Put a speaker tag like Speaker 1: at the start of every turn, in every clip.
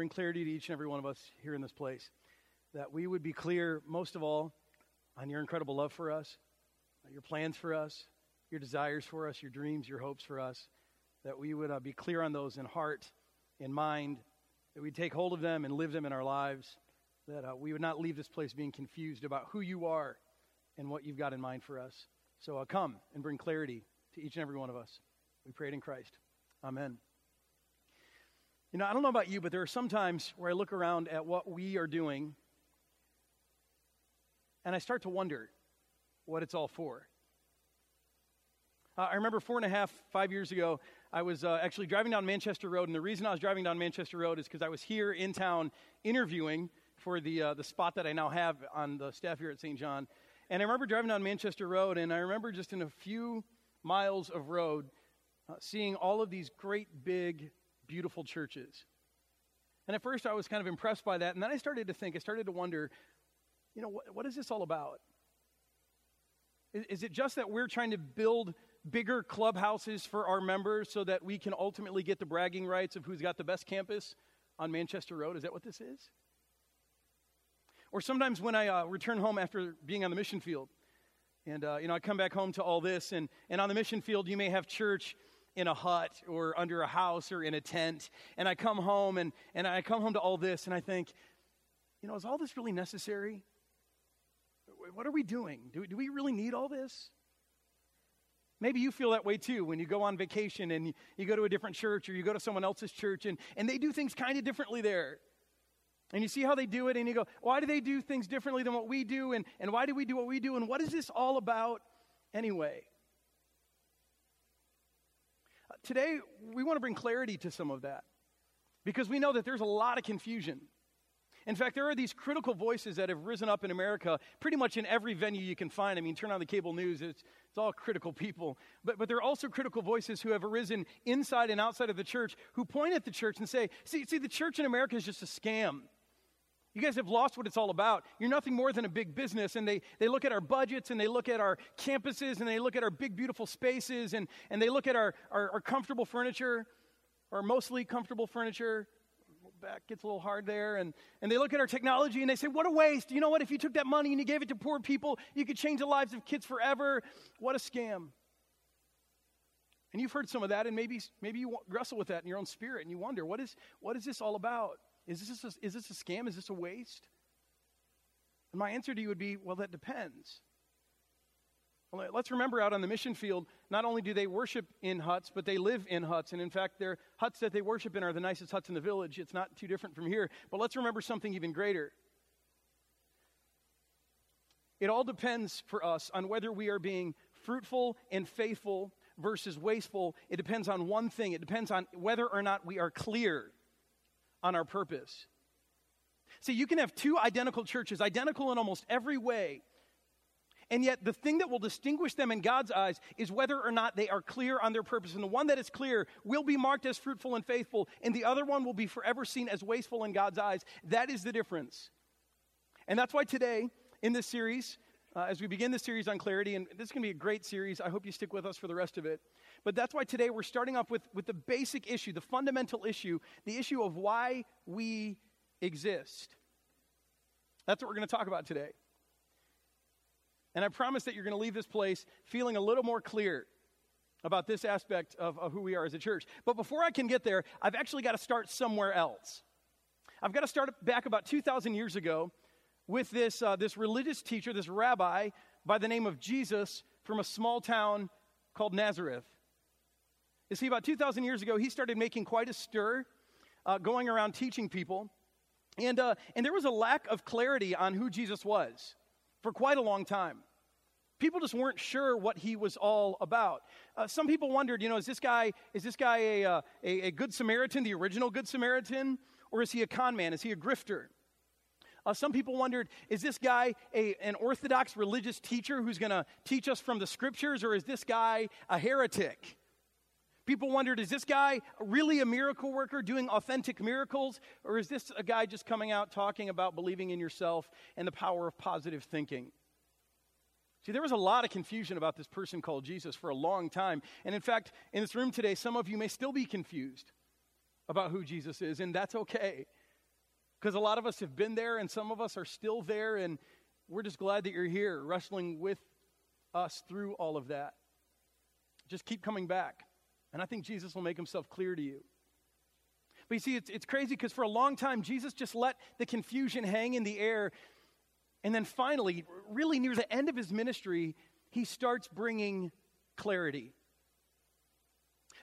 Speaker 1: bring clarity to each and every one of us here in this place. That we would be clear, most of all, on your incredible love for us, your plans for us, your desires for us, your dreams, your hopes for us. That we would uh, be clear on those in heart, in mind, that we'd take hold of them and live them in our lives. That uh, we would not leave this place being confused about who you are and what you've got in mind for us. So uh, come and bring clarity to each and every one of us. We pray it in Christ. Amen. You know, I don't know about you, but there are some times where I look around at what we are doing and I start to wonder what it's all for. Uh, I remember four and a half, five years ago, I was uh, actually driving down Manchester Road, and the reason I was driving down Manchester Road is because I was here in town interviewing for the, uh, the spot that I now have on the staff here at St. John. And I remember driving down Manchester Road, and I remember just in a few miles of road uh, seeing all of these great, big, beautiful churches. And at first I was kind of impressed by that, and then I started to think, I started to wonder, you know, what, what is this all about? Is, is it just that we're trying to build bigger clubhouses for our members so that we can ultimately get the bragging rights of who's got the best campus on Manchester Road? Is that what this is? Or sometimes when I uh, return home after being on the mission field, and uh, you know, I come back home to all this, and, and on the mission field, you may have church in a hut or under a house or in a tent, and I come home and, and I come home to all this, and I think, you know, is all this really necessary? What are we doing? Do, do we really need all this? Maybe you feel that way too when you go on vacation and you, you go to a different church or you go to someone else's church and, and they do things kind of differently there. And you see how they do it and you go, why do they do things differently than what we do? And, and why do we do what we do? And what is this all about anyway? Today, we want to bring clarity to some of that because we know that there's a lot of confusion. In fact, there are these critical voices that have risen up in America pretty much in every venue you can find. I mean, turn on the cable news, it's, it's all critical people. But, but there are also critical voices who have arisen inside and outside of the church who point at the church and say, see, see the church in America is just a scam. You guys have lost what it's all about. You're nothing more than a big business. And they, they look at our budgets and they look at our campuses and they look at our big, beautiful spaces and, and they look at our, our, our comfortable furniture, or mostly comfortable furniture, back gets a little hard there. And, and they look at our technology and they say, What a waste. You know what? If you took that money and you gave it to poor people, you could change the lives of kids forever. What a scam. And you've heard some of that, and maybe, maybe you wrestle with that in your own spirit and you wonder, What is, what is this all about? Is this, a, is this a scam? Is this a waste? And my answer to you would be, Well, that depends. Let's remember out on the mission field, not only do they worship in huts, but they live in huts. And in fact, their huts that they worship in are the nicest huts in the village. It's not too different from here. But let's remember something even greater. It all depends for us on whether we are being fruitful and faithful versus wasteful. It depends on one thing it depends on whether or not we are clear on our purpose. See, you can have two identical churches, identical in almost every way and yet, the thing that will distinguish them in God's eyes is whether or not they are clear on their purpose. And the one that is clear will be marked as fruitful and faithful, and the other one will be forever seen as wasteful in God's eyes. That is the difference. And that's why today, in this series, uh, as we begin this series on clarity, and this is going to be a great series, I hope you stick with us for the rest of it. But that's why today we're starting off with, with the basic issue, the fundamental issue, the issue of why we exist. That's what we're going to talk about today. And I promise that you're going to leave this place feeling a little more clear about this aspect of, of who we are as a church. But before I can get there, I've actually got to start somewhere else. I've got to start back about 2,000 years ago with this, uh, this religious teacher, this rabbi by the name of Jesus from a small town called Nazareth. You see, about 2,000 years ago, he started making quite a stir, uh, going around teaching people. And, uh, and there was a lack of clarity on who Jesus was for quite a long time. People just weren't sure what he was all about. Uh, some people wondered, you know, is this guy is this guy a, uh, a, a, good Samaritan, the original good Samaritan, or is he a con man? Is he a grifter? Uh, some people wondered, is this guy a, an orthodox religious teacher who's going to teach us from the scriptures, or is this guy a heretic? People wondered, is this guy really a miracle worker doing authentic miracles? Or is this a guy just coming out talking about believing in yourself and the power of positive thinking? See, there was a lot of confusion about this person called Jesus for a long time. And in fact, in this room today, some of you may still be confused about who Jesus is, and that's okay. Because a lot of us have been there, and some of us are still there, and we're just glad that you're here, wrestling with us through all of that. Just keep coming back. And I think Jesus will make himself clear to you. But you see, it's, it's crazy because for a long time, Jesus just let the confusion hang in the air. And then finally, really near the end of his ministry, he starts bringing clarity.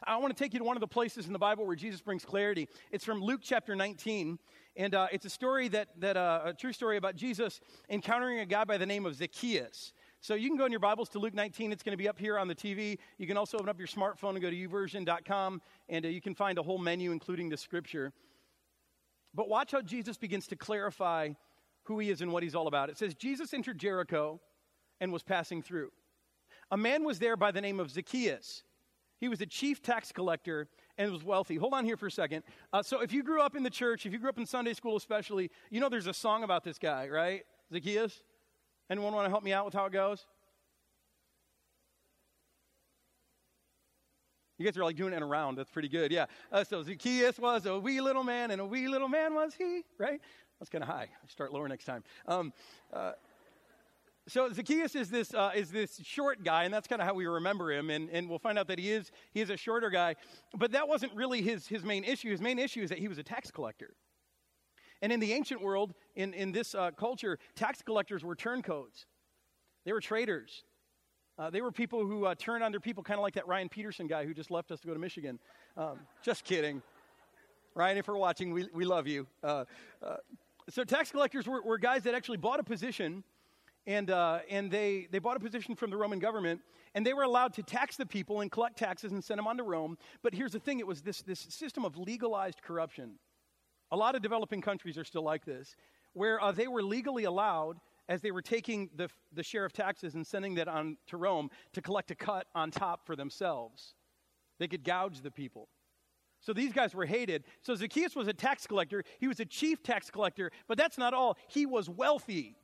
Speaker 1: I want to take you to one of the places in the Bible where Jesus brings clarity. It's from Luke chapter 19, and uh, it's a story that, that uh, a true story about Jesus encountering a guy by the name of Zacchaeus. So you can go in your Bibles to Luke 19. It's going to be up here on the TV. You can also open up your smartphone and go to youversion.com, and uh, you can find a whole menu, including the scripture. But watch how Jesus begins to clarify who he is and what he's all about. It says, Jesus entered Jericho and was passing through. A man was there by the name of Zacchaeus. He was a chief tax collector and was wealthy. Hold on here for a second. Uh, so, if you grew up in the church, if you grew up in Sunday school especially, you know there's a song about this guy, right? Zacchaeus? Anyone want to help me out with how it goes? You guys are like doing it around. That's pretty good. Yeah. Uh, so Zacchaeus was a wee little man, and a wee little man was he, right? That's kind of high. I start lower next time. Um, uh, so Zacchaeus is this, uh, is this short guy, and that's kind of how we remember him, and, and we'll find out that he is, he is a shorter guy. But that wasn't really his, his main issue. His main issue is that he was a tax collector. And in the ancient world, in, in this uh, culture, tax collectors were turncoats. They were traders. Uh, they were people who uh, turned on their people, kind of like that Ryan Peterson guy who just left us to go to Michigan. Um, just kidding. Ryan, if you're watching, we, we love you. Uh, uh, so tax collectors were, were guys that actually bought a position – and, uh, and they, they bought a position from the Roman government, and they were allowed to tax the people and collect taxes and send them on to Rome. But here's the thing it was this, this system of legalized corruption. A lot of developing countries are still like this, where uh, they were legally allowed, as they were taking the, the share of taxes and sending that on to Rome, to collect a cut on top for themselves. They could gouge the people. So these guys were hated. So Zacchaeus was a tax collector. He was a chief tax collector, but that's not all. He was wealthy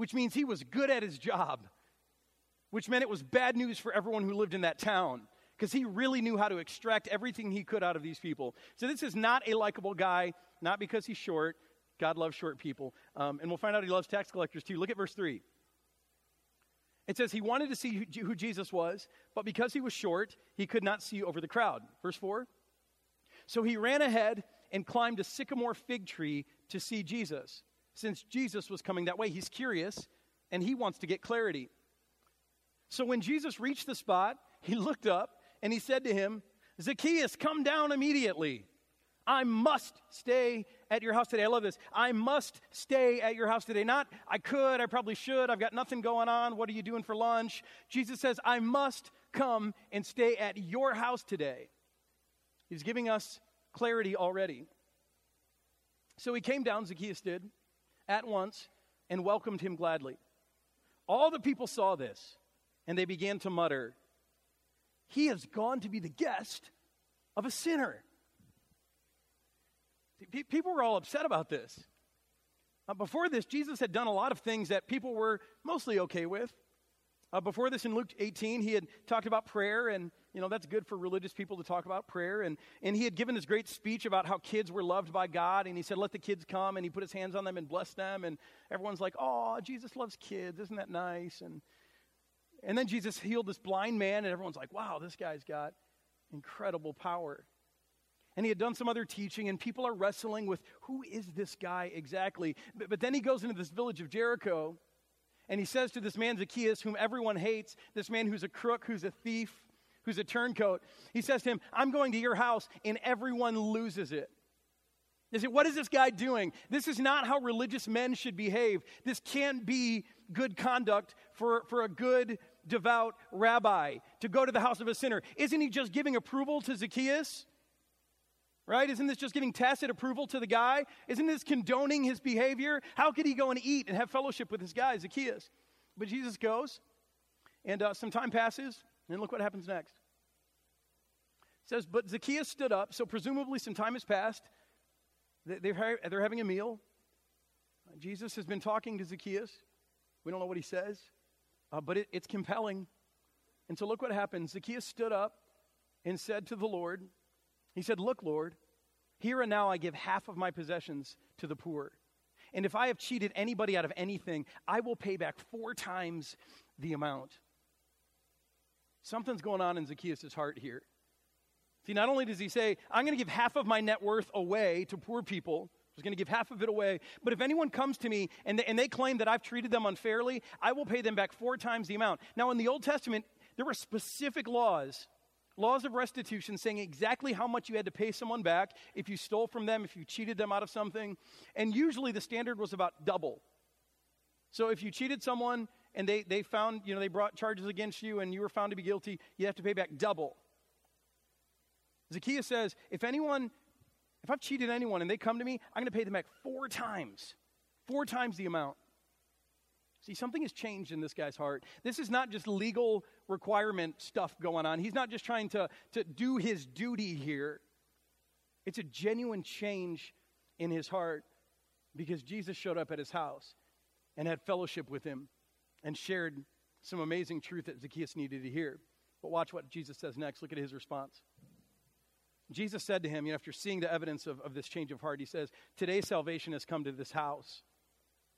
Speaker 1: which means he was good at his job, which meant it was bad news for everyone who lived in that town because he really knew how to extract everything he could out of these people. So this is not a likable guy, not because he's short. God loves short people. Um, and we'll find out he loves tax collectors too. Look at verse 3. It says he wanted to see who Jesus was, but because he was short, he could not see over the crowd. Verse 4. So he ran ahead and climbed a sycamore fig tree to see Jesus since Jesus was coming that way. He's curious and he wants to get clarity. So when Jesus reached the spot, he looked up and he said to him, Zacchaeus, come down immediately. I must stay at your house today. I love this. I must stay at your house today. Not, I could, I probably should, I've got nothing going on. What are you doing for lunch? Jesus says, I must come and stay at your house today. He's giving us clarity already. So he came down, Zacchaeus did at once and welcomed him gladly. All the people saw this, and they began to mutter, He has gone to be the guest of a sinner. People were all upset about this. Uh, before this, Jesus had done a lot of things that people were mostly okay with. Uh, before this, in Luke 18, he had talked about prayer, and you know that's good for religious people to talk about prayer. And and he had given this great speech about how kids were loved by God, and he said, "Let the kids come," and he put his hands on them and blessed them, and everyone's like, "Oh, Jesus loves kids, isn't that nice?" And and then Jesus healed this blind man, and everyone's like, "Wow, this guy's got incredible power." And he had done some other teaching, and people are wrestling with who is this guy exactly. But, but then he goes into this village of Jericho and he says to this man Zacchaeus, whom everyone hates, this man who's a crook, who's a thief, who's a turncoat, he says to him, I'm going to your house, and everyone loses it. They say, What is this guy doing? This is not how religious men should behave. This can't be good conduct for, for a good, devout rabbi to go to the house of a sinner. Isn't he just giving approval to Zacchaeus? right? Isn't this just giving tacit approval to the guy? Isn't this condoning his behavior? How could he go and eat and have fellowship with this guy, Zacchaeus? But Jesus goes, and uh, some time passes, and look what happens next. Says, But Zacchaeus stood up, so presumably some time has passed. They're, they're having a meal. Jesus has been talking to Zacchaeus. We don't know what he says, uh, but it, it's compelling. And so look what happens. Zacchaeus stood up and said to the Lord, he said, Look, Lord, Here and now I give half of my possessions to the poor. And if I have cheated anybody out of anything, I will pay back four times the amount. Something's going on in Zacchaeus' heart here. See, not only does he say, I'm going to give half of my net worth away to poor people, was going to give half of it away, but if anyone comes to me and they, and they claim that I've treated them unfairly, I will pay them back four times the amount. Now, in the Old Testament, there were specific laws laws of restitution saying exactly how much you had to pay someone back if you stole from them, if you cheated them out of something. And usually the standard was about double. So if you cheated someone and they, they found, you know, they brought charges against you and you were found to be guilty, you have to pay back double. Zacchaeus says, if anyone, if I've cheated anyone and they come to me, I'm going to pay them back four times, four times the amount. See, something has changed in this guy's heart. This is not just legal requirement stuff going on. He's not just trying to, to do his duty here. It's a genuine change in his heart because Jesus showed up at his house and had fellowship with him and shared some amazing truth that Zacchaeus needed to hear. But watch what Jesus says next. Look at his response. Jesus said to him, you know, after seeing the evidence of, of this change of heart, he says, Today salvation has come to this house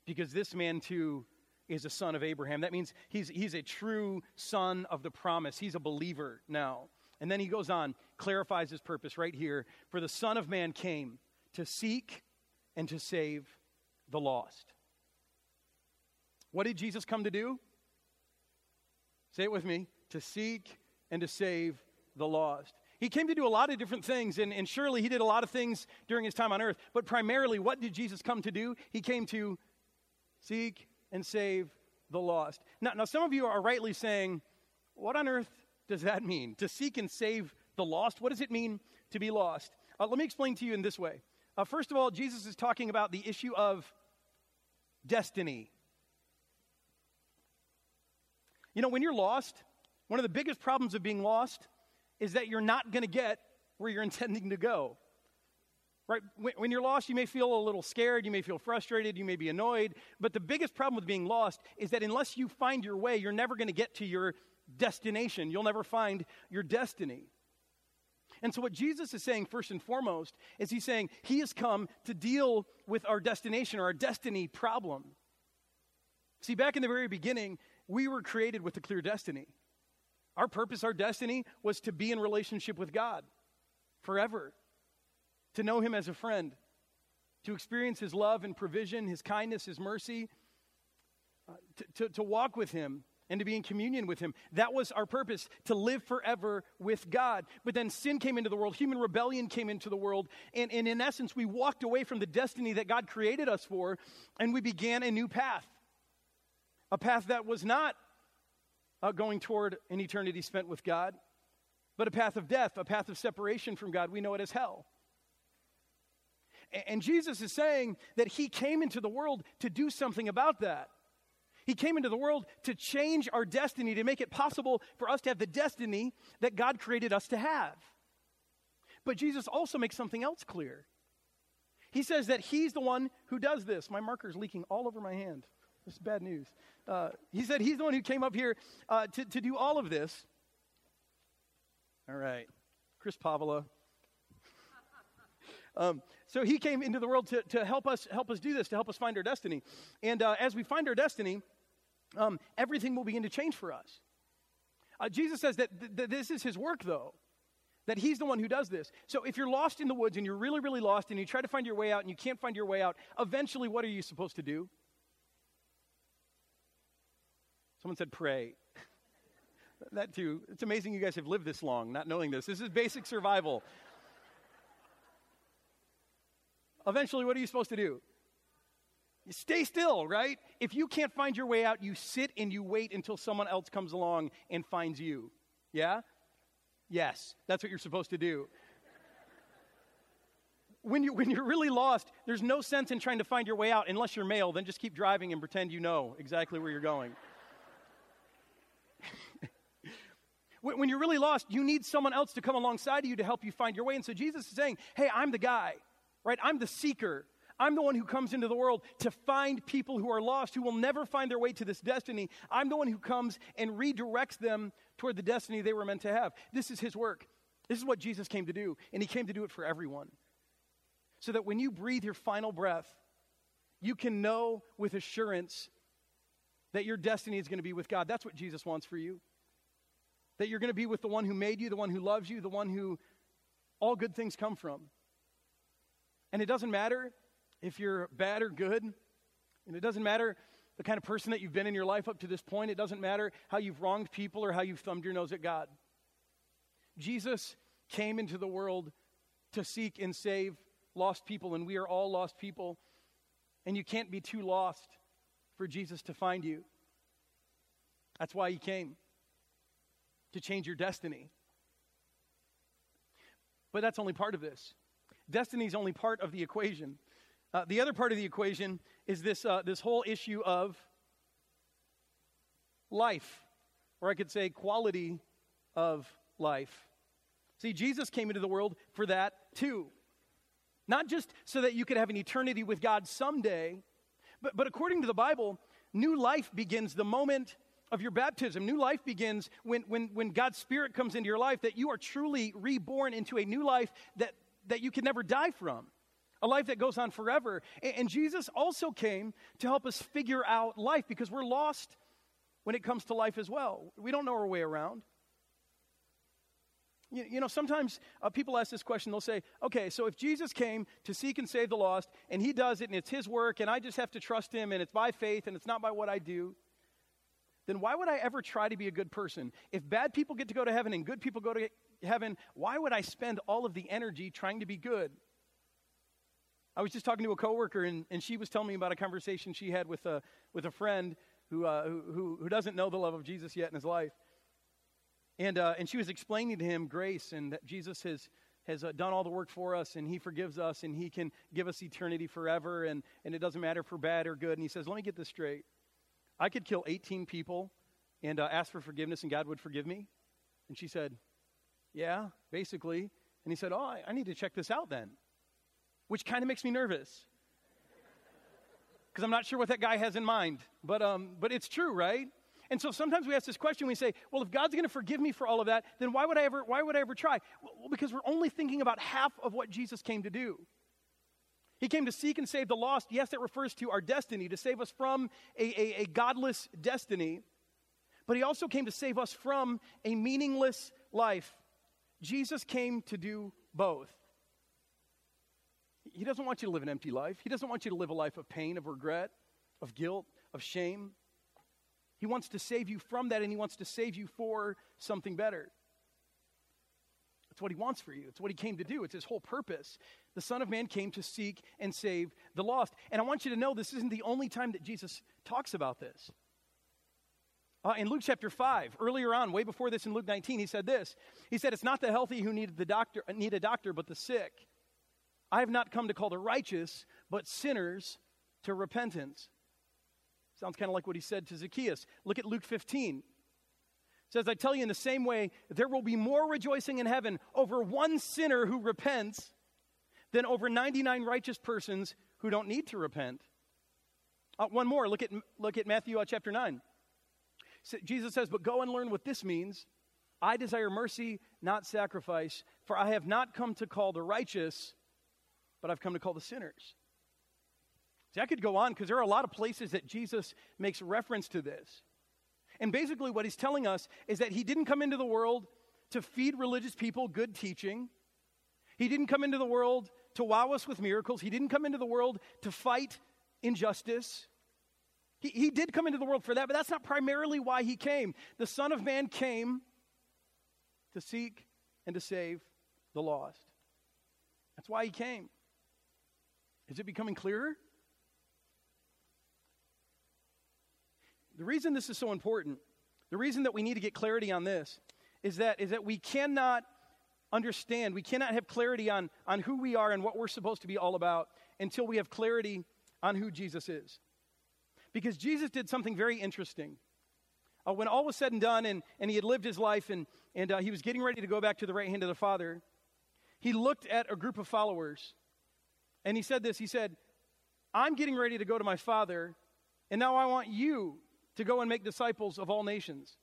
Speaker 1: because this man too is a son of Abraham. That means he's, he's a true son of the promise. He's a believer now. And then he goes on, clarifies his purpose right here. For the Son of Man came to seek and to save the lost. What did Jesus come to do? Say it with me to seek and to save the lost. He came to do a lot of different things, and, and surely he did a lot of things during his time on earth. But primarily, what did Jesus come to do? He came to seek and save the lost. Now, now some of you are rightly saying, what on earth does that mean? To seek and save the lost? What does it mean to be lost? Uh, let me explain to you in this way. Uh, first of all, Jesus is talking about the issue of destiny. You know, when you're lost, one of the biggest problems of being lost is that you're not going to get where you're intending to go. Right? When, when, you're lost, you may feel a little scared, you may feel frustrated, you may be annoyed. But the biggest problem with being lost is that unless you find your way, you're never going to get to your destination. You'll never find your destiny. And so, what Jesus is saying, first and foremost, is He's saying He has come to deal with our destination or our destiny problem. See, back in the very beginning, we were created with a clear destiny. Our purpose, our destiny, was to be in relationship with God forever to know him as a friend, to experience his love and provision, his kindness, his mercy, uh, to, to, to walk with him and to be in communion with him. That was our purpose, to live forever with God. But then sin came into the world, human rebellion came into the world, and, and in essence, we walked away from the destiny that God created us for, and we began a new path. A path that was not uh, going toward an eternity spent with God, but a path of death, a path of separation from God. We know it as hell. And Jesus is saying that he came into the world to do something about that. He came into the world to change our destiny, to make it possible for us to have the destiny that God created us to have. But Jesus also makes something else clear. He says that he's the one who does this. My marker is leaking all over my hand. This is bad news. Uh, he said he's the one who came up here uh, to, to do all of this. All right. Chris Pavla. Um, so he came into the world to, to help us help us do this, to help us find our destiny. And uh, as we find our destiny, um, everything will begin to change for us. Uh, Jesus says that th- th- this is his work, though, that he's the one who does this. So if you're lost in the woods and you're really, really lost and you try to find your way out and you can't find your way out, eventually, what are you supposed to do? Someone said, pray. that too. It's amazing you guys have lived this long not knowing this. This is basic survival. eventually, what are you supposed to do? You stay still, right? If you can't find your way out, you sit and you wait until someone else comes along and finds you. Yeah? Yes, that's what you're supposed to do. When, you, when you're really lost, there's no sense in trying to find your way out unless you're male. Then just keep driving and pretend you know exactly where you're going. When you're really lost, you need someone else to come alongside of you to help you find your way. And so Jesus is saying, Hey, I'm the guy right? I'm the seeker. I'm the one who comes into the world to find people who are lost, who will never find their way to this destiny. I'm the one who comes and redirects them toward the destiny they were meant to have. This is his work. This is what Jesus came to do, and he came to do it for everyone. so that when you breathe your final breath, you can know with assurance that your destiny is going to be with God. That's what Jesus wants for you. That you're going to be with the one who made you, the one who loves you, the one who all good things come from. And it doesn't matter if you're bad or good, and it doesn't matter the kind of person that you've been in your life up to this point. It doesn't matter how you've wronged people or how you've thumbed your nose at God. Jesus came into the world to seek and save lost people, and we are all lost people. And you can't be too lost for Jesus to find you. That's why he came to change your destiny. But that's only part of this. Destiny is only part of the equation. Uh, the other part of the equation is this, uh, this whole issue of life, or I could say quality of life. See, Jesus came into the world for that too. Not just so that you could have an eternity with God someday, but, but according to the Bible, new life begins the moment of your baptism. New life begins when, when, when God's Spirit comes into your life, that you are truly reborn into a new life that, that you can never die from, a life that goes on forever. And, and Jesus also came to help us figure out life because we're lost when it comes to life as well. We don't know our way around. You, you know, sometimes uh, people ask this question. They'll say, okay, so if Jesus came to seek and save the lost, and he does it, and it's his work, and I just have to trust him, and it's by faith, and it's not by what I do, then why would I ever try to be a good person? If bad people get to go to heaven and good people go to heaven, why would I spend all of the energy trying to be good? I was just talking to a coworker, and, and she was telling me about a conversation she had with a, with a friend who, uh, who, who doesn't know the love of Jesus yet in his life. And, uh, and she was explaining to him grace and that Jesus has, has uh, done all the work for us and he forgives us and he can give us eternity forever and, and it doesn't matter we're bad or good. And he says, Let me get this straight. I could kill 18 people and uh, ask for forgiveness and God would forgive me. And she said, Yeah, basically. And he said, Oh, I, I need to check this out then, which kind of makes me nervous because I'm not sure what that guy has in mind. But, um, but it's true, right? And so sometimes we ask this question, we say, well, if God's going to forgive me for all of that, then why would I ever, why would I ever try? Well, because we're only thinking about half of what Jesus came to do. He came to seek and save the lost. Yes, it refers to our destiny, to save us from a, a, a godless destiny. But he also came to save us from a meaningless life. Jesus came to do both. He doesn't want you to live an empty life. He doesn't want you to live a life of pain, of regret, of guilt, of shame. He wants to save you from that, and He wants to save you for something better. That's what He wants for you. It's what He came to do. It's His whole purpose. The Son of Man came to seek and save the lost. And I want you to know this isn't the only time that Jesus talks about this. Uh, in Luke chapter 5, earlier on, way before this in Luke 19, he said this. He said, It's not the healthy who need, the doctor, need a doctor, but the sick. I have not come to call the righteous, but sinners to repentance. Sounds kind of like what he said to Zacchaeus. Look at Luke 15. Says, I tell you in the same way, there will be more rejoicing in heaven over one sinner who repents than over 99 righteous persons who don't need to repent. Uh, one more. Look at, look at Matthew uh, chapter 9. So Jesus says, But go and learn what this means. I desire mercy, not sacrifice, for I have not come to call the righteous, but I've come to call the sinners. See, I could go on because there are a lot of places that Jesus makes reference to this. And basically, what he's telling us is that he didn't come into the world to feed religious people good teaching. He didn't come into the world to wow us with miracles. He didn't come into the world to fight injustice. He, he did come into the world for that, but that's not primarily why he came. The Son of Man came to seek and to save the lost. That's why he came. Is it becoming clearer? The reason this is so important, the reason that we need to get clarity on this, is that, is that we cannot understand, we cannot have clarity on, on who we are and what we're supposed to be all about until we have clarity on who Jesus is. Because Jesus did something very interesting. Uh, when all was said and done and, and he had lived his life and, and uh, he was getting ready to go back to the right hand of the Father, he looked at a group of followers and he said this He said, I'm getting ready to go to my Father, and now I want you to go and make disciples of all nations,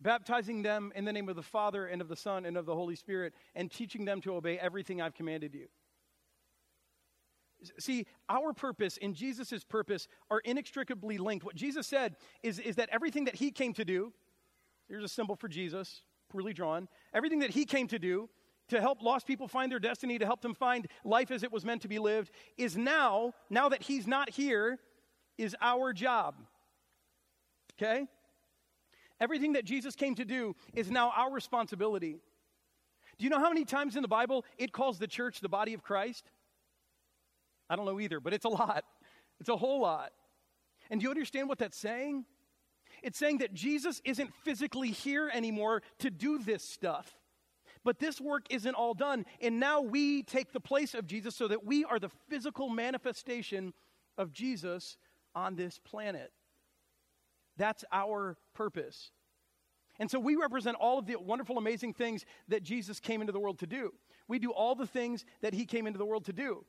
Speaker 1: baptizing them in the name of the Father and of the Son and of the Holy Spirit, and teaching them to obey everything I've commanded you. See, our purpose and Jesus' purpose are inextricably linked. What Jesus said is, is that everything that he came to do, here's a symbol for Jesus, poorly drawn, everything that he came to do to help lost people find their destiny, to help them find life as it was meant to be lived, is now, now that he's not here, is our job. Okay? Everything that Jesus came to do is now our responsibility. Do you know how many times in the Bible it calls the church the body of Christ? I don't know either, but it's a lot. It's a whole lot. And do you understand what that's saying? It's saying that Jesus isn't physically here anymore to do this stuff. But this work isn't all done. And now we take the place of Jesus so that we are the physical manifestation of Jesus on this planet. That's our purpose. And so we represent all of the wonderful, amazing things that Jesus came into the world to do. We do all the things that he came into the world to do.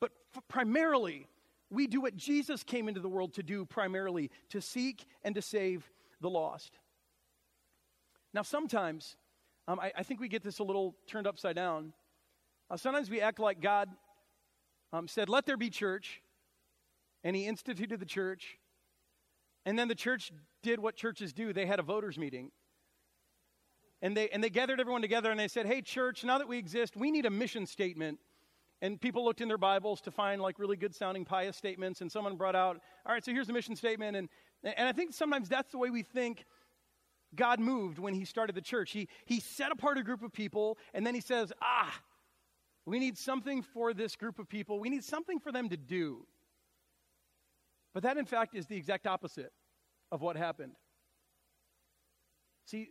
Speaker 1: But f- primarily, we do what Jesus came into the world to do primarily to seek and to save the lost. Now, sometimes, um, I, I, think we get this a little turned upside down. Uh, sometimes we act like God um, said, Let there be church, and he instituted the church, and then the church did what churches do they had a voters' meeting. And they, and they gathered everyone together and they said, Hey, church, now that we exist, we need a mission statement. And people looked in their Bibles to find like really good sounding pious statements. And someone brought out, All right, so here's the mission statement. And, and I think sometimes that's the way we think God moved when he started the church. He, he set apart a group of people, and then he says, Ah, we need something for this group of people. We need something for them to do. But that, in fact, is the exact opposite of what happened. See,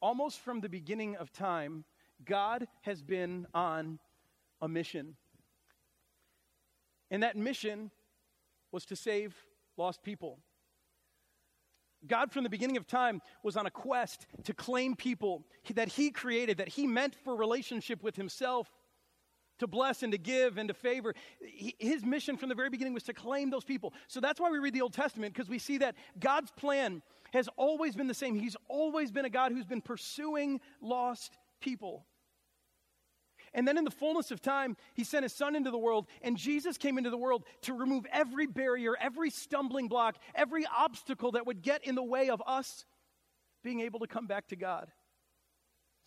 Speaker 1: almost from the beginning of time, God has been on a mission. And that mission was to save lost people. God, from the beginning of time, was on a quest to claim people that He created, that He meant for relationship with Himself, to bless and to give and to favor. His mission from the very beginning was to claim those people. So that's why we read the Old Testament, because we see that God's plan has always been the same. He's always been a God who's been pursuing lost people. And then in the fullness of time, he sent his son into the world, and Jesus came into the world to remove every barrier, every stumbling block, every obstacle that would get in the way of us being able to come back to God.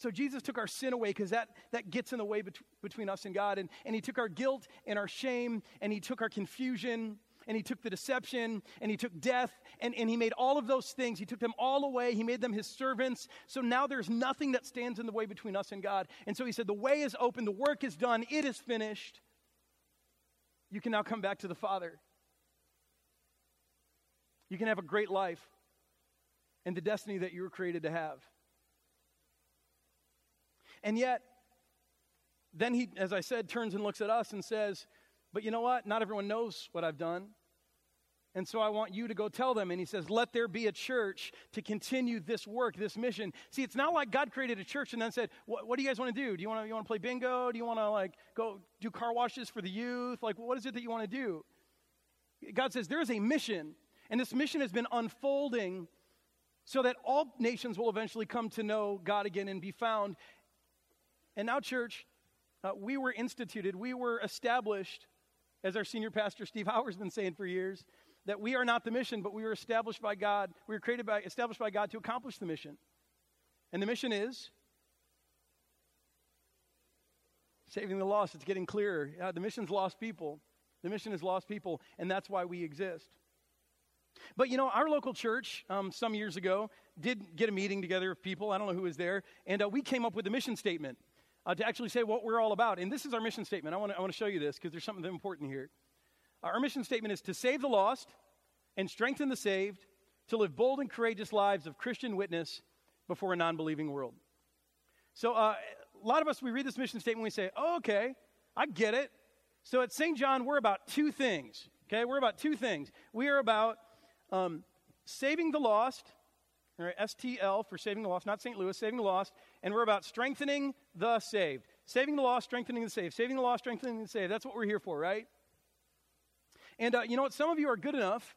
Speaker 1: So Jesus took our sin away because that, that gets in the way bet- between us and God. And, and he took our guilt and our shame, and he took our confusion, and he took the deception, and he took death, and, and he made all of those things. He took them all away. He made them his servants. So now there's nothing that stands in the way between us and God. And so he said, The way is open, the work is done, it is finished. You can now come back to the Father. You can have a great life and the destiny that you were created to have. And yet, then he, as I said, turns and looks at us and says, But you know what? Not everyone knows what I've done. And so I want you to go tell them. And he says, Let there be a church to continue this work, this mission. See, it's not like God created a church and then said, What, what do you guys want to do? Do you want to you want to play bingo? Do you want to like go do car washes for the youth? Like, what is it that you want to do? God says, There is a mission. And this mission has been unfolding so that all nations will eventually come to know God again and be found. And now, church, uh, we were instituted, we were established, as our senior pastor Steve Howard's been saying for years, that we are not the mission, but we were established by God. We were created by, established by God to accomplish the mission. And the mission is saving the lost. It's getting clearer. the mission's lost people. The mission is lost people, and that's why we exist. But you know, our local church um, some years ago did get a meeting together of people. I don't know who was there, and uh, we came up with a mission statement uh, to actually say what we're all about. And this is our mission statement. I want to show you this because there's something important here. Our mission statement is to save the lost and strengthen the saved, to live bold and courageous lives of Christian witness before a non believing world. So, uh, a lot of us, we read this mission statement, we say, oh, okay, I get it. So, at St. John, we're about two things. Okay, we're about two things. We are about um, saving the lost right, STL for saving the lost, not St. Louis, saving the lost. And we're about strengthening the saved. Saving the lost, strengthening the saved. Saving the lost, strengthening the saved. That's what we're here for, right? And uh, you know what? Some of you are good enough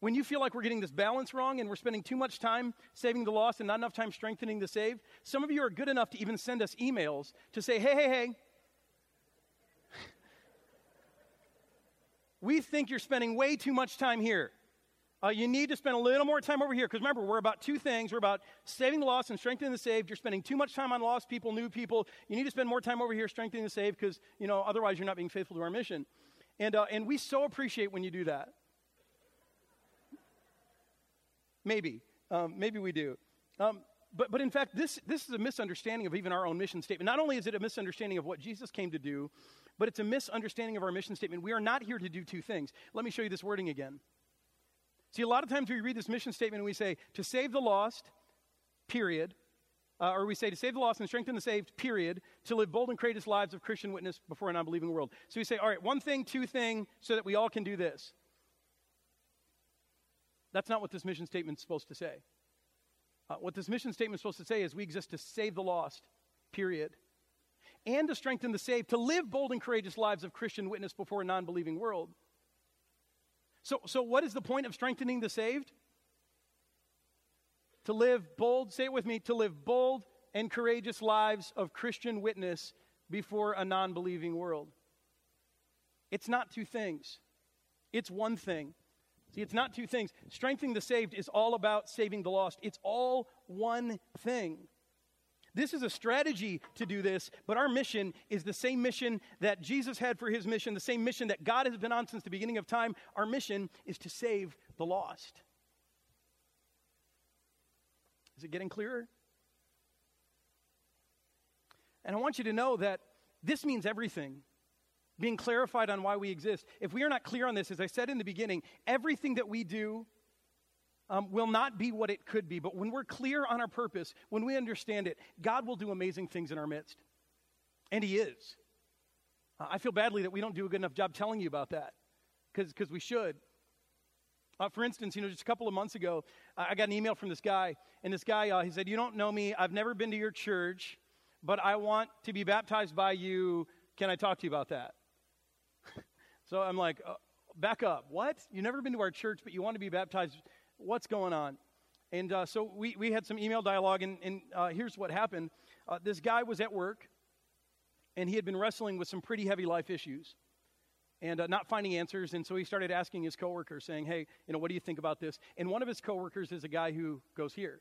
Speaker 1: when you feel like we're getting this balance wrong and we're spending too much time saving the lost and not enough time strengthening the saved. Some of you are good enough to even send us emails to say, hey, hey, hey, we think you're spending way too much time here. Uh, you need to spend a little more time over here. Because remember, we're about two things. We're about saving the lost and strengthening the saved. You're spending too much time on lost people, new people. You need to spend more time over here strengthening the saved because, you know, otherwise you're not being faithful to our mission. And, uh, and we so appreciate when you do that. Maybe. Um, maybe we do. Um, but, but in fact, this, this is a misunderstanding of even our own mission statement. Not only is it a misunderstanding of what Jesus came to do, but it's a misunderstanding of our mission statement. We are not here to do two things. Let me show you this wording again. See, a lot of times we read this mission statement and we say, to save the lost, period. Uh, or we say, to save the lost and strengthen the saved, period. To live bold and courageous lives of Christian witness before an unbelieving world. So we say, all right, one thing, two thing, so that we all can do this. That's not what this mission statement is supposed to say. Uh, what this mission statement is supposed to say is we exist to save the lost, period, and to strengthen the saved, to live bold and courageous lives of Christian witness before a non believing world. So, so, what is the point of strengthening the saved? To live bold, say it with me, to live bold and courageous lives of Christian witness before a non believing world. It's not two things, it's one thing. See, it's not two things. Strengthening the saved is all about saving the lost, it's all one thing. This is a strategy to do this, but our mission is the same mission that Jesus had for his mission, the same mission that God has been on since the beginning of time. Our mission is to save the lost. Is it getting clearer? And I want you to know that this means everything being clarified on why we exist. If we are not clear on this, as I said in the beginning, everything that we do um, will not be what it could be. But when we're clear on our purpose, when we understand it, God will do amazing things in our midst. And He is. Uh, I feel badly that we don't do a good enough job telling you about that because we should. Uh, for instance, you know, just a couple of months ago, I got an email from this guy, and this guy, uh, he said, You don't know me. I've never been to your church, but I want to be baptized by you. Can I talk to you about that? so I'm like, uh, back up. What? You've never been to our church, but you want to be baptized? What's going on? And uh, so we, we had some email dialogue, and, and uh, here's what happened. Uh, this guy was at work, and he had been wrestling with some pretty heavy life issues and uh, not finding answers. And so he started asking his coworkers, saying, Hey, you know, what do you think about this? And one of his coworkers is a guy who goes here.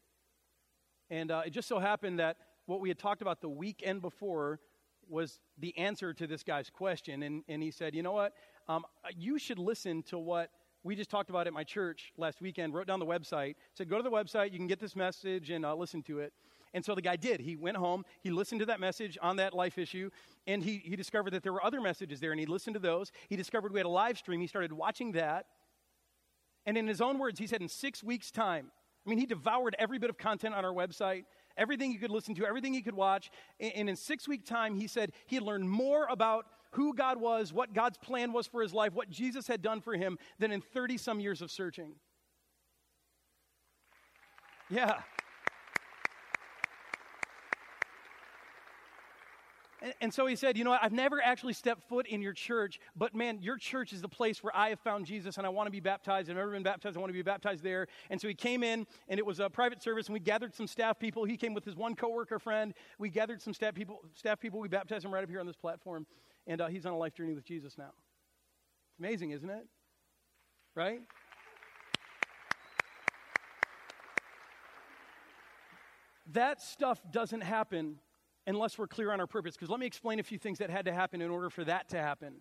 Speaker 1: And uh, it just so happened that what we had talked about the weekend before was the answer to this guy's question. And, and he said, You know what? Um, you should listen to what we just talked about it at my church last weekend, wrote down the website, said, Go to the website, you can get this message and uh, listen to it. And so the guy did. He went home, he listened to that message on that life issue, and he, he discovered that there were other messages there, and he listened to those. He discovered we had a live stream. He started watching that. And in his own words, he said, In six weeks' time, I mean, he devoured every bit of content on our website everything he could listen to, everything he could watch. And in six week time, he said he learned more about who God was, what God's plan was for his life, what Jesus had done for him than in 30 some years of searching. Yeah. And, so he said, You know what? I've never actually stepped foot in your church, but man, your church is the place where I have found Jesus and I want to be baptized. I've never been baptized. I want to be baptized there. And so he came in, and it was a private service, and we gathered some staff people. He came with his one coworker friend. We gathered some staff people. Staff people. We baptized him right up here on this platform, and uh, he's on a life journey with Jesus now. It's amazing, isn't it? Right? That stuff doesn't happen unless we're clear on our purpose. Because let me explain a few things that had to happen in order for that to happen.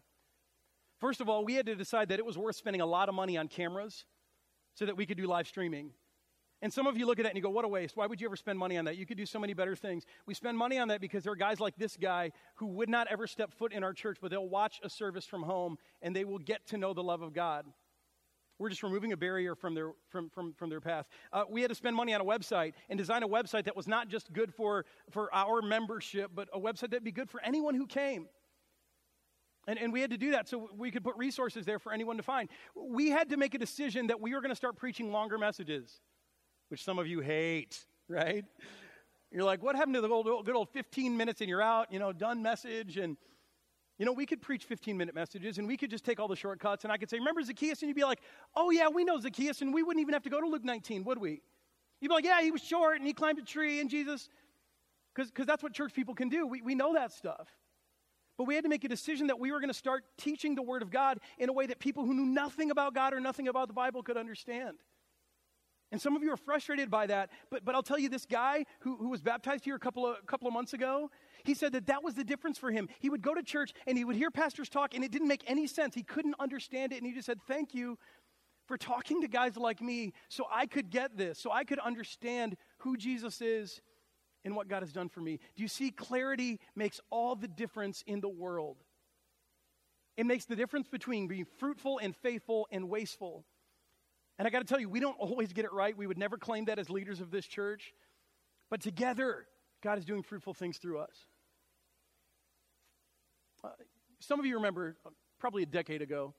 Speaker 1: First of all, we had to decide that it was worth spending a lot of money on cameras so that we could do live streaming. And some of you look at that and you go, what a waste. Why would you ever spend money on that? You could do so many better things. We spend money on that because there are guys like this guy who would not ever step foot in our church, but they'll watch a service from home and they will get to know the love of God. We're just removing a barrier from their, from, from, from their path. Uh, we had to spend money on a website and design a website that was not just good for, for our membership, but a website that'd be good for anyone who came. And, and we had to do that so we could put resources there for anyone to find. We had to make a decision that we were going to start preaching longer messages, which some of you hate, right? You're like, what happened to the old, good old 15 minutes and you're out, you know, done message? And you know, we could preach 15 minute messages and we could just take all the shortcuts and I could say, Remember Zacchaeus? And you'd be like, Oh, yeah, we know Zacchaeus and we wouldn't even have to go to Luke 19, would we? You'd be like, Yeah, he was short and he climbed a tree and Jesus, because that's what church people can do. We, we know that stuff. But we had to make a decision that we were going to start teaching the Word of God in a way that people who knew nothing about God or nothing about the Bible could understand. And some of you are frustrated by that. But, but I'll tell you, this guy who, who was baptized here a couple of, a couple of months ago, he said that that was the difference for him. He would go to church and he would hear pastors talk, and it didn't make any sense. He couldn't understand it. And he just said, Thank you for talking to guys like me so I could get this, so I could understand who Jesus is and what God has done for me. Do you see? Clarity makes all the difference in the world. It makes the difference between being fruitful and faithful and wasteful. And I got to tell you, we don't always get it right. We would never claim that as leaders of this church. But together, God is doing fruitful things through us. Uh, some of you remember, uh, probably a decade ago,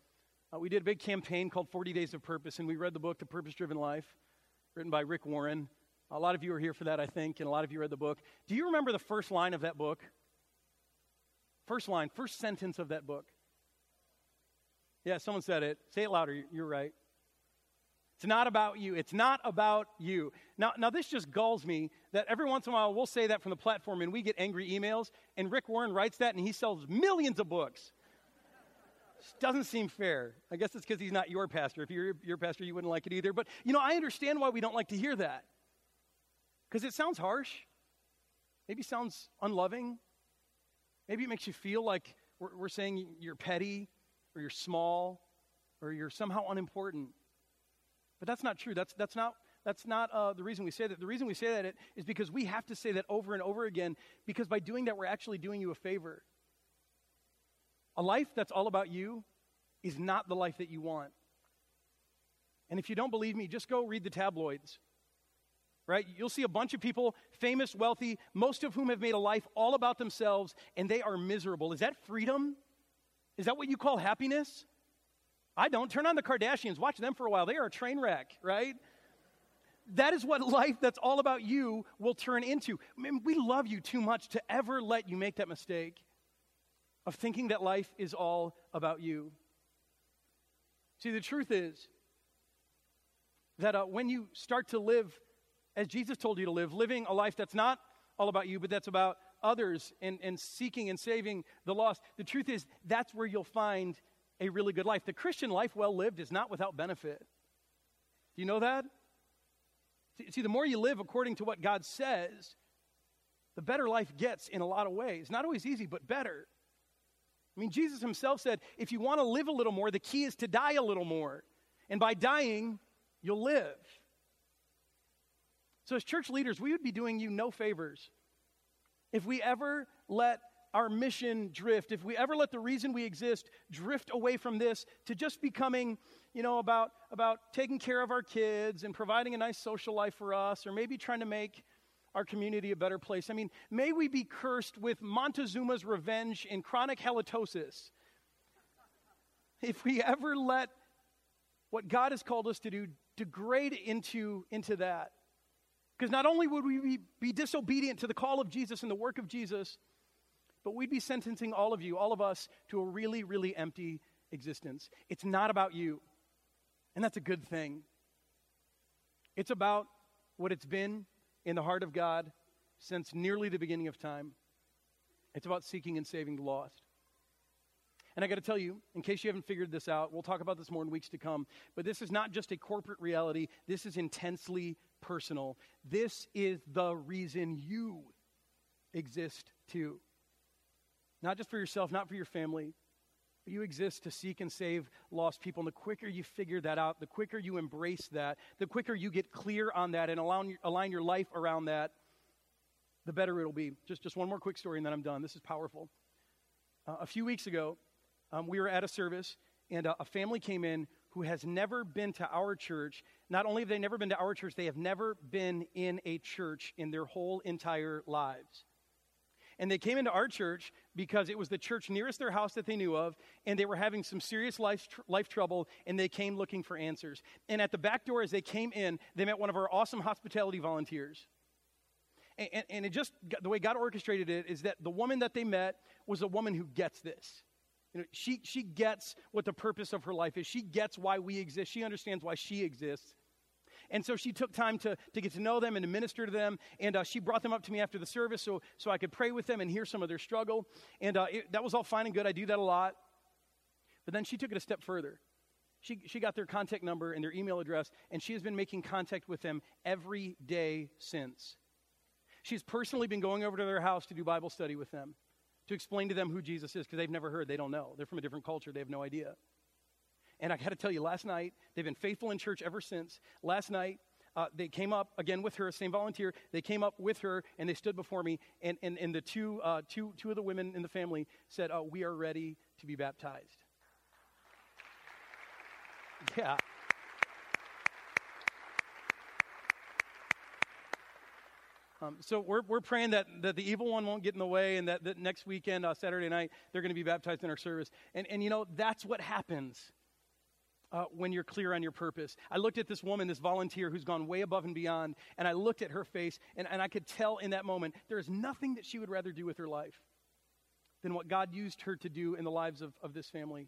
Speaker 1: uh, we did a big campaign called 40 Days of Purpose, and we read the book, The Purpose Driven Life, written by Rick Warren. A lot of you are here for that, I think, and a lot of you read the book. Do you remember the first line of that book? First line, first sentence of that book. Yeah, someone said it. Say it louder. You're right. It's not about you. It's not about you. Now, now this just galls me that every once in a while we'll say that from the platform and we get angry emails, and Rick Warren writes that and he sells millions of books. Doesn't seem fair. I guess it's because he's not your pastor. If you're your pastor, you wouldn't like it either. But, you know, I understand why we don't like to hear that. Because it sounds harsh. Maybe sounds unloving. Maybe it makes you feel like we're, we're saying you're petty or you're small or you're somehow unimportant. But that's not true. That's, that's not, that's not uh, the reason we say that. The reason we say that is because we have to say that over and over again because by doing that, we're actually doing you a favor. A life that's all about you is not the life that you want. And if you don't believe me, just go read the tabloids right? You'll see a bunch of people, famous, wealthy, most of whom have made a life all about themselves, and they are miserable. Is that freedom? Is that what you call happiness? I don't. Turn on the Kardashians, watch them for a while. They are a train wreck, right? That is what life that's all about you will turn into. I mean, we love you too much to ever let you make that mistake of thinking that life is all about you. See, the truth is that uh, when you start to live as Jesus told you to live, living a life that's not all about you, but that's about others and, and seeking and saving the lost. The truth is, that's where you'll find a really good life. The Christian life, well lived, is not without benefit. Do you know that? See, the more you live according to what God says, the better life gets in a lot of ways. Not always easy, but better. I mean, Jesus himself said, if you want to live a little more, the key is to die a little more. And by dying, you'll live. So, as church leaders, we would be doing you no favors if we ever let our mission drift, if we ever let the reason we exist drift away from this to just becoming, you know, about, about taking care of our kids and providing a nice social life for us, or maybe trying to make our community a better place. I mean, may we be cursed with Montezuma's revenge and chronic halitosis if we ever let what God has called us to do degrade into, into that. Because not only would we be, be disobedient to the call of Jesus and the work of Jesus, but we'd be sentencing all of you, all of us, to a really, really empty existence. It's not about you, and that's a good thing. It's about what it's been in the heart of God since nearly the beginning of time. It's about seeking and saving the lost. And I got to tell you, in case you haven't figured this out, we'll talk about this more in weeks to come, but this is not just a corporate reality, this is intensely personal. This is the reason you exist too. Not just for yourself, not for your family, you exist to seek and save lost people. And the quicker you figure that out, the quicker you embrace that, the quicker you get clear on that and align, align your life around that, the better it'll be. Just, just one more quick story and then I'm done. This is powerful. Uh, a few weeks ago, um, we were at a service and a family came in who has never been to our church. Not only have they never been to our church, they have never been in a church in their whole entire lives. And they came into our church because it was the church nearest their house that they knew of, and they were having some serious life, tr- life trouble, and they came looking for answers. And at the back door, as they came in, they met one of our awesome hospitality volunteers. And, and, and it just, the way God orchestrated it is that the woman that they met was a woman who gets this. You know, she, she gets what the purpose of her life is. She gets why we exist. She understands why she exists. And so she took time to, to get to know them and to minister to them. And uh, she brought them up to me after the service so, so I could pray with them and hear some of their struggle. And uh, it, that was all fine and good. I do that a lot. But then she took it a step further. She, she got their contact number and their email address, and she has been making contact with them every day since. She's personally been going over to their house to do Bible study with them, to explain to them who Jesus is, because they've never heard. They don't know. They're from a different culture. They have no idea. And I got to tell you, last night, they've been faithful in church ever since. Last night, uh, they came up again with her, same volunteer. They came up with her and they stood before me. And, and, and the two, uh, two, two of the women in the family said, uh, We are ready to be baptized. Yeah. Um, so we're, we're praying that, that the evil one won't get in the way and that, that next weekend, uh, Saturday night, they're going to be baptized in our service. And, and you know, that's what happens uh, when you're clear on your purpose. I looked at this woman, this volunteer who's gone way above and beyond, and I looked at her face, and, and I could tell in that moment there is nothing that she would rather do with her life than what God used her to do in the lives of, of this family.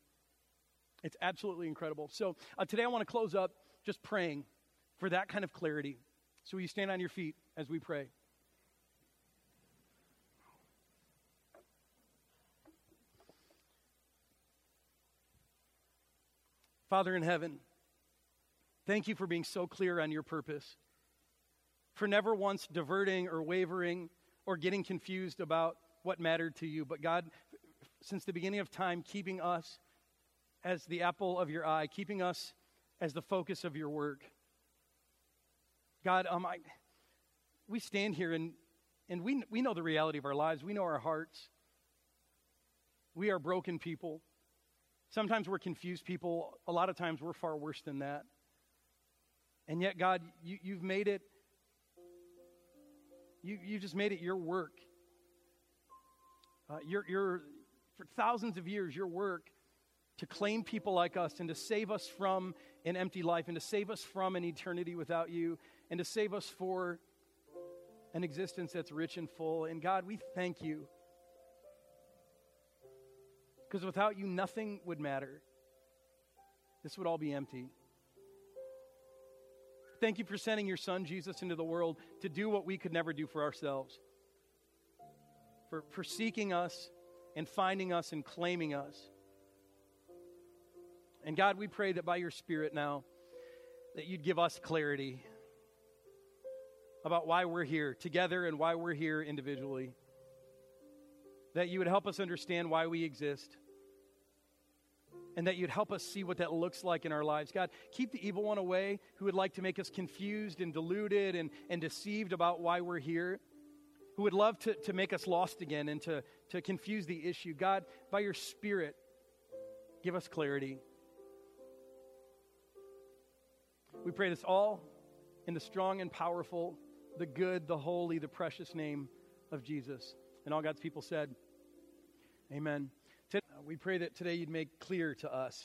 Speaker 1: It's absolutely incredible. So uh, today I want to close up just praying for that kind of clarity. So you stand on your feet as we pray? Father in heaven, thank you for being so clear on your purpose, for never once diverting or wavering or getting confused about what mattered to you. But God, since the beginning of time, keeping us as the apple of your eye, keeping us as the focus of your work. God, um, I, we stand here and, and we, we know the reality of our lives. We know our hearts. We are broken people. Sometimes we're confused people. A lot of times we're far worse than that. And yet, God, you, you've made it, you, you just made it your work. Uh, your, your, for thousands of years, your work to claim people like us and to save us from an empty life and to save us from an eternity without you and to save us for an existence that's rich and full. And God, we thank you because without you, nothing would matter. This would all be empty. Thank you for sending your son, Jesus, into the world to do what we could never do for ourselves. For, for seeking us and finding us and claiming us. And God, we pray that by your Spirit now, that you'd give us clarity about why we're here together and why we're here individually. That you would help us understand why we exist and that you'd help us see what that looks like in our lives. God, keep the evil one away who would like to make us confused and deluded and, and deceived about why we're here, who would love to, to make us lost again and to, to confuse the issue. God, by your Spirit, give us clarity. We pray this all in the strong and powerful, the good, the holy, the precious name of Jesus. And all God's people said, Amen we pray that today you'd make clear to us